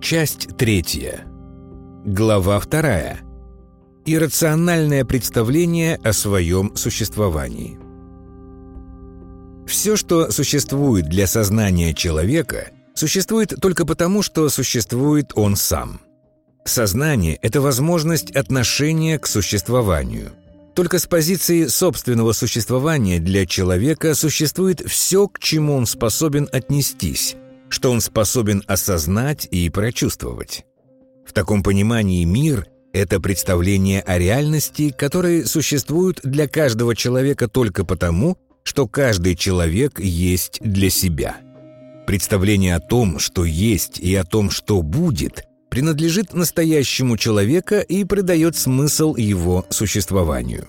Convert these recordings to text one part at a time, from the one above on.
Часть третья. Глава вторая. Иррациональное представление о своем существовании. Все, что существует для сознания человека, существует только потому, что существует он сам. Сознание – это возможность отношения к существованию. Только с позиции собственного существования для человека существует все, к чему он способен отнестись, что он способен осознать и прочувствовать. В таком понимании мир – это представление о реальности, которые существуют для каждого человека только потому, что каждый человек есть для себя. Представление о том, что есть, и о том, что будет, принадлежит настоящему человека и придает смысл его существованию.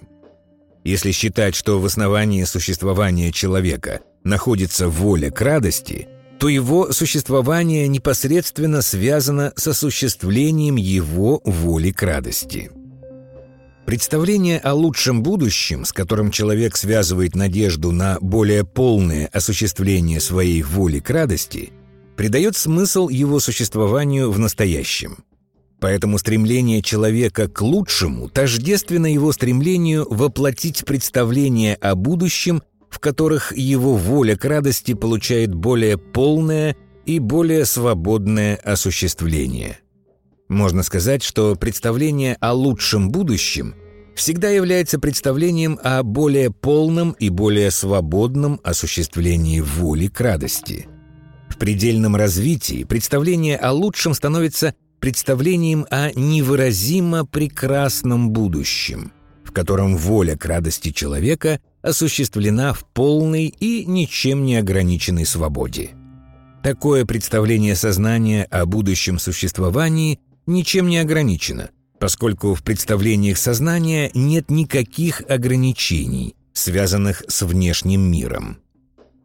Если считать, что в основании существования человека находится воля к радости – то его существование непосредственно связано с осуществлением его воли к радости. Представление о лучшем будущем, с которым человек связывает надежду на более полное осуществление своей воли к радости, придает смысл его существованию в настоящем. Поэтому стремление человека к лучшему тождественно его стремлению воплотить представление о будущем в которых его воля к радости получает более полное и более свободное осуществление. Можно сказать, что представление о лучшем будущем всегда является представлением о более полном и более свободном осуществлении воли к радости. В предельном развитии представление о лучшем становится представлением о невыразимо прекрасном будущем, в котором воля к радости человека осуществлена в полной и ничем не ограниченной свободе. Такое представление сознания о будущем существовании ничем не ограничено, поскольку в представлениях сознания нет никаких ограничений, связанных с внешним миром.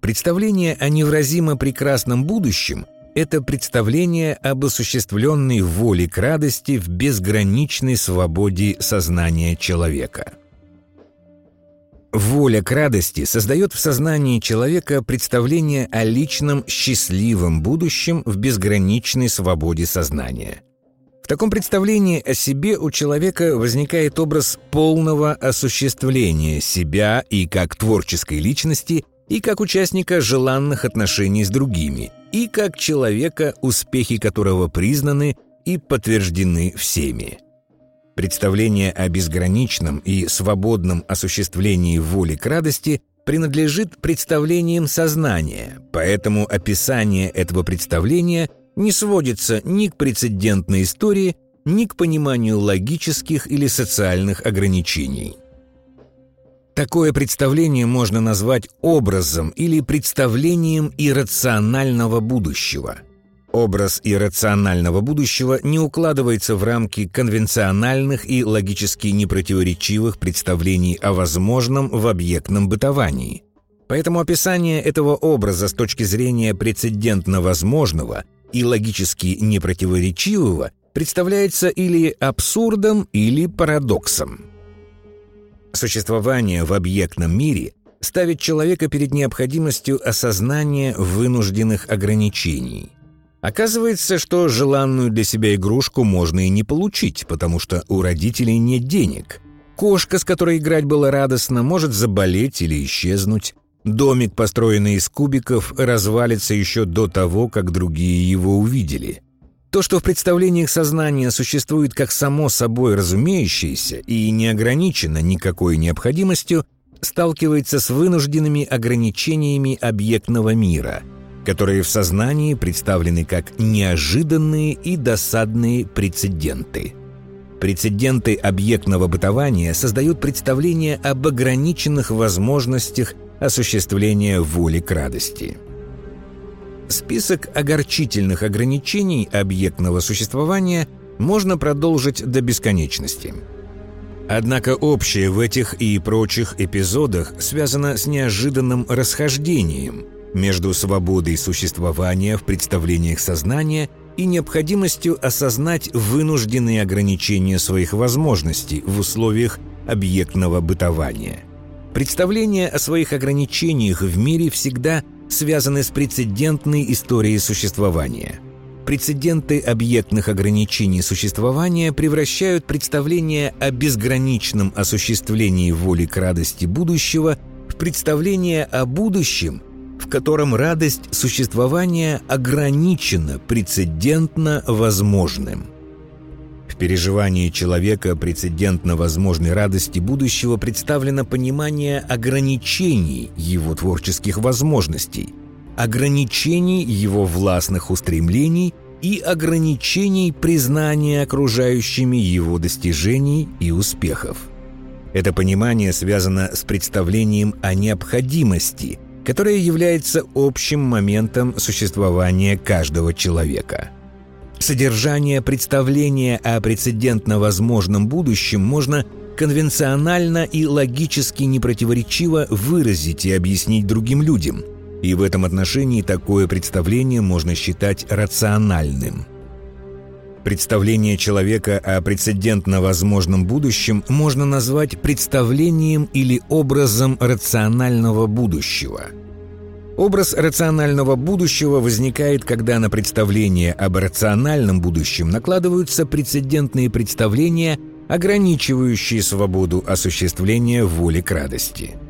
Представление о невразимо прекрасном будущем – это представление об осуществленной воле к радости в безграничной свободе сознания человека – Воля к радости создает в сознании человека представление о личном счастливом будущем в безграничной свободе сознания. В таком представлении о себе у человека возникает образ полного осуществления себя и как творческой личности, и как участника желанных отношений с другими, и как человека, успехи которого признаны и подтверждены всеми. Представление о безграничном и свободном осуществлении воли к радости принадлежит представлениям сознания, поэтому описание этого представления не сводится ни к прецедентной истории, ни к пониманию логических или социальных ограничений. Такое представление можно назвать образом или представлением иррационального будущего – Образ иррационального будущего не укладывается в рамки конвенциональных и логически непротиворечивых представлений о возможном в объектном бытовании. Поэтому описание этого образа с точки зрения прецедентно возможного и логически непротиворечивого представляется или абсурдом, или парадоксом. Существование в объектном мире ставит человека перед необходимостью осознания вынужденных ограничений. Оказывается, что желанную для себя игрушку можно и не получить, потому что у родителей нет денег. Кошка, с которой играть было радостно, может заболеть или исчезнуть. Домик, построенный из кубиков, развалится еще до того, как другие его увидели. То, что в представлениях сознания существует как само собой разумеющееся и не ограничено никакой необходимостью, сталкивается с вынужденными ограничениями объектного мира – которые в сознании представлены как неожиданные и досадные прецеденты. Прецеденты объектного бытования создают представление об ограниченных возможностях осуществления воли к радости. Список огорчительных ограничений объектного существования можно продолжить до бесконечности. Однако общее в этих и прочих эпизодах связано с неожиданным расхождением – между свободой существования в представлениях сознания и необходимостью осознать вынужденные ограничения своих возможностей в условиях объектного бытования. Представления о своих ограничениях в мире всегда связаны с прецедентной историей существования. прецеденты объектных ограничений существования превращают представление о безграничном осуществлении воли к радости будущего в представление о будущем, в котором радость существования ограничена прецедентно возможным. В переживании человека прецедентно возможной радости будущего представлено понимание ограничений его творческих возможностей – ограничений его властных устремлений и ограничений признания окружающими его достижений и успехов. Это понимание связано с представлением о необходимости, которое является общим моментом существования каждого человека. Содержание представления о прецедентно возможном будущем можно конвенционально и логически непротиворечиво выразить и объяснить другим людям – и в этом отношении такое представление можно считать рациональным. Представление человека о прецедентно возможном будущем можно назвать представлением или образом рационального будущего. Образ рационального будущего возникает, когда на представление об рациональном будущем накладываются прецедентные представления, ограничивающие свободу осуществления воли к радости –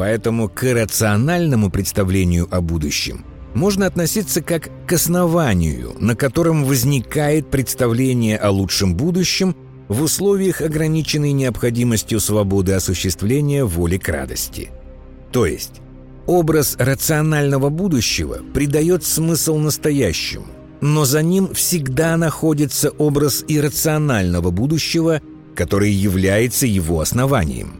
Поэтому к иррациональному представлению о будущем можно относиться как к основанию, на котором возникает представление о лучшем будущем в условиях ограниченной необходимостью свободы осуществления воли к радости. То есть, образ рационального будущего придает смысл настоящему, но за ним всегда находится образ иррационального будущего, который является его основанием.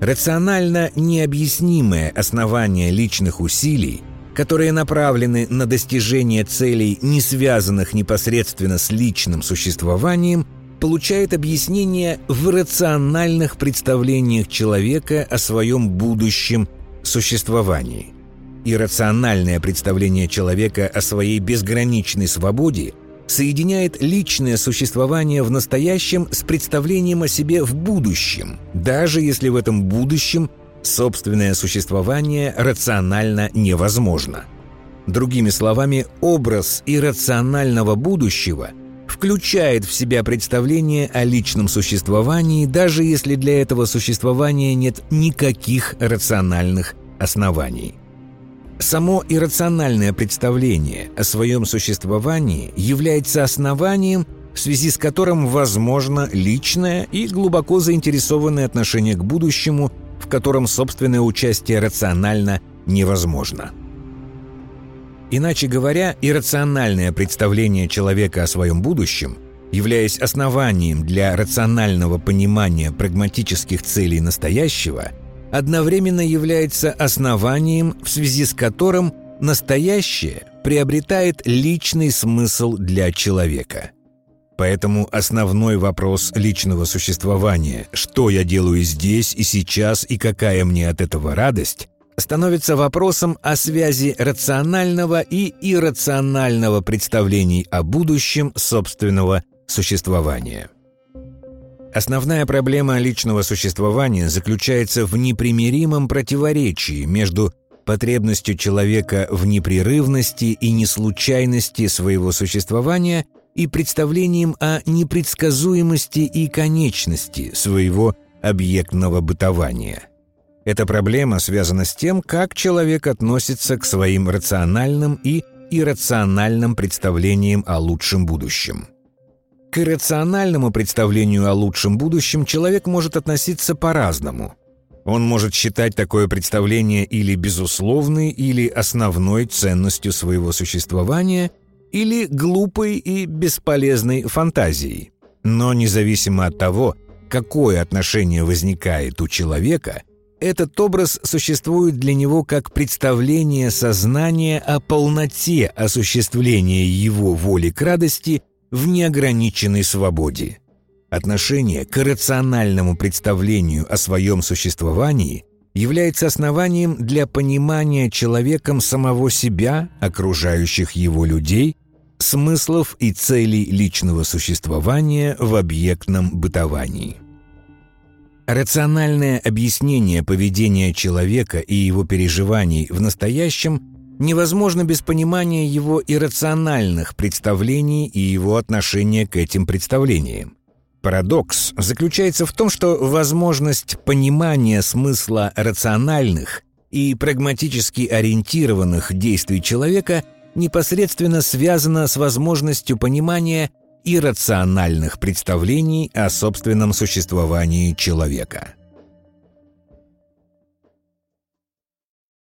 Рационально необъяснимое основание личных усилий, которые направлены на достижение целей, не связанных непосредственно с личным существованием, получает объяснение в рациональных представлениях человека о своем будущем существовании. Иррациональное представление человека о своей безграничной свободе – соединяет личное существование в настоящем с представлением о себе в будущем, даже если в этом будущем собственное существование рационально невозможно. Другими словами, образ иррационального будущего включает в себя представление о личном существовании, даже если для этого существования нет никаких рациональных оснований. Само иррациональное представление о своем существовании является основанием, в связи с которым возможно личное и глубоко заинтересованное отношение к будущему, в котором собственное участие рационально невозможно. Иначе говоря, иррациональное представление человека о своем будущем, являясь основанием для рационального понимания прагматических целей настоящего – одновременно является основанием, в связи с которым настоящее приобретает личный смысл для человека. Поэтому основной вопрос личного существования «что я делаю здесь и сейчас и какая мне от этого радость?» становится вопросом о связи рационального и иррационального представлений о будущем собственного существования. Основная проблема личного существования заключается в непримиримом противоречии между потребностью человека в непрерывности и неслучайности своего существования и представлением о непредсказуемости и конечности своего объектного бытования. Эта проблема связана с тем, как человек относится к своим рациональным и иррациональным представлениям о лучшем будущем. К иррациональному представлению о лучшем будущем человек может относиться по-разному. Он может считать такое представление или безусловной, или основной ценностью своего существования, или глупой и бесполезной фантазией. Но независимо от того, какое отношение возникает у человека, этот образ существует для него как представление сознания о полноте осуществления его воли к радости – в неограниченной свободе. Отношение к рациональному представлению о своем существовании является основанием для понимания человеком самого себя, окружающих его людей, смыслов и целей личного существования в объектном бытовании. Рациональное объяснение поведения человека и его переживаний в настоящем невозможно без понимания его иррациональных представлений и его отношения к этим представлениям. Парадокс заключается в том, что возможность понимания смысла рациональных и прагматически ориентированных действий человека непосредственно связана с возможностью понимания иррациональных представлений о собственном существовании человека –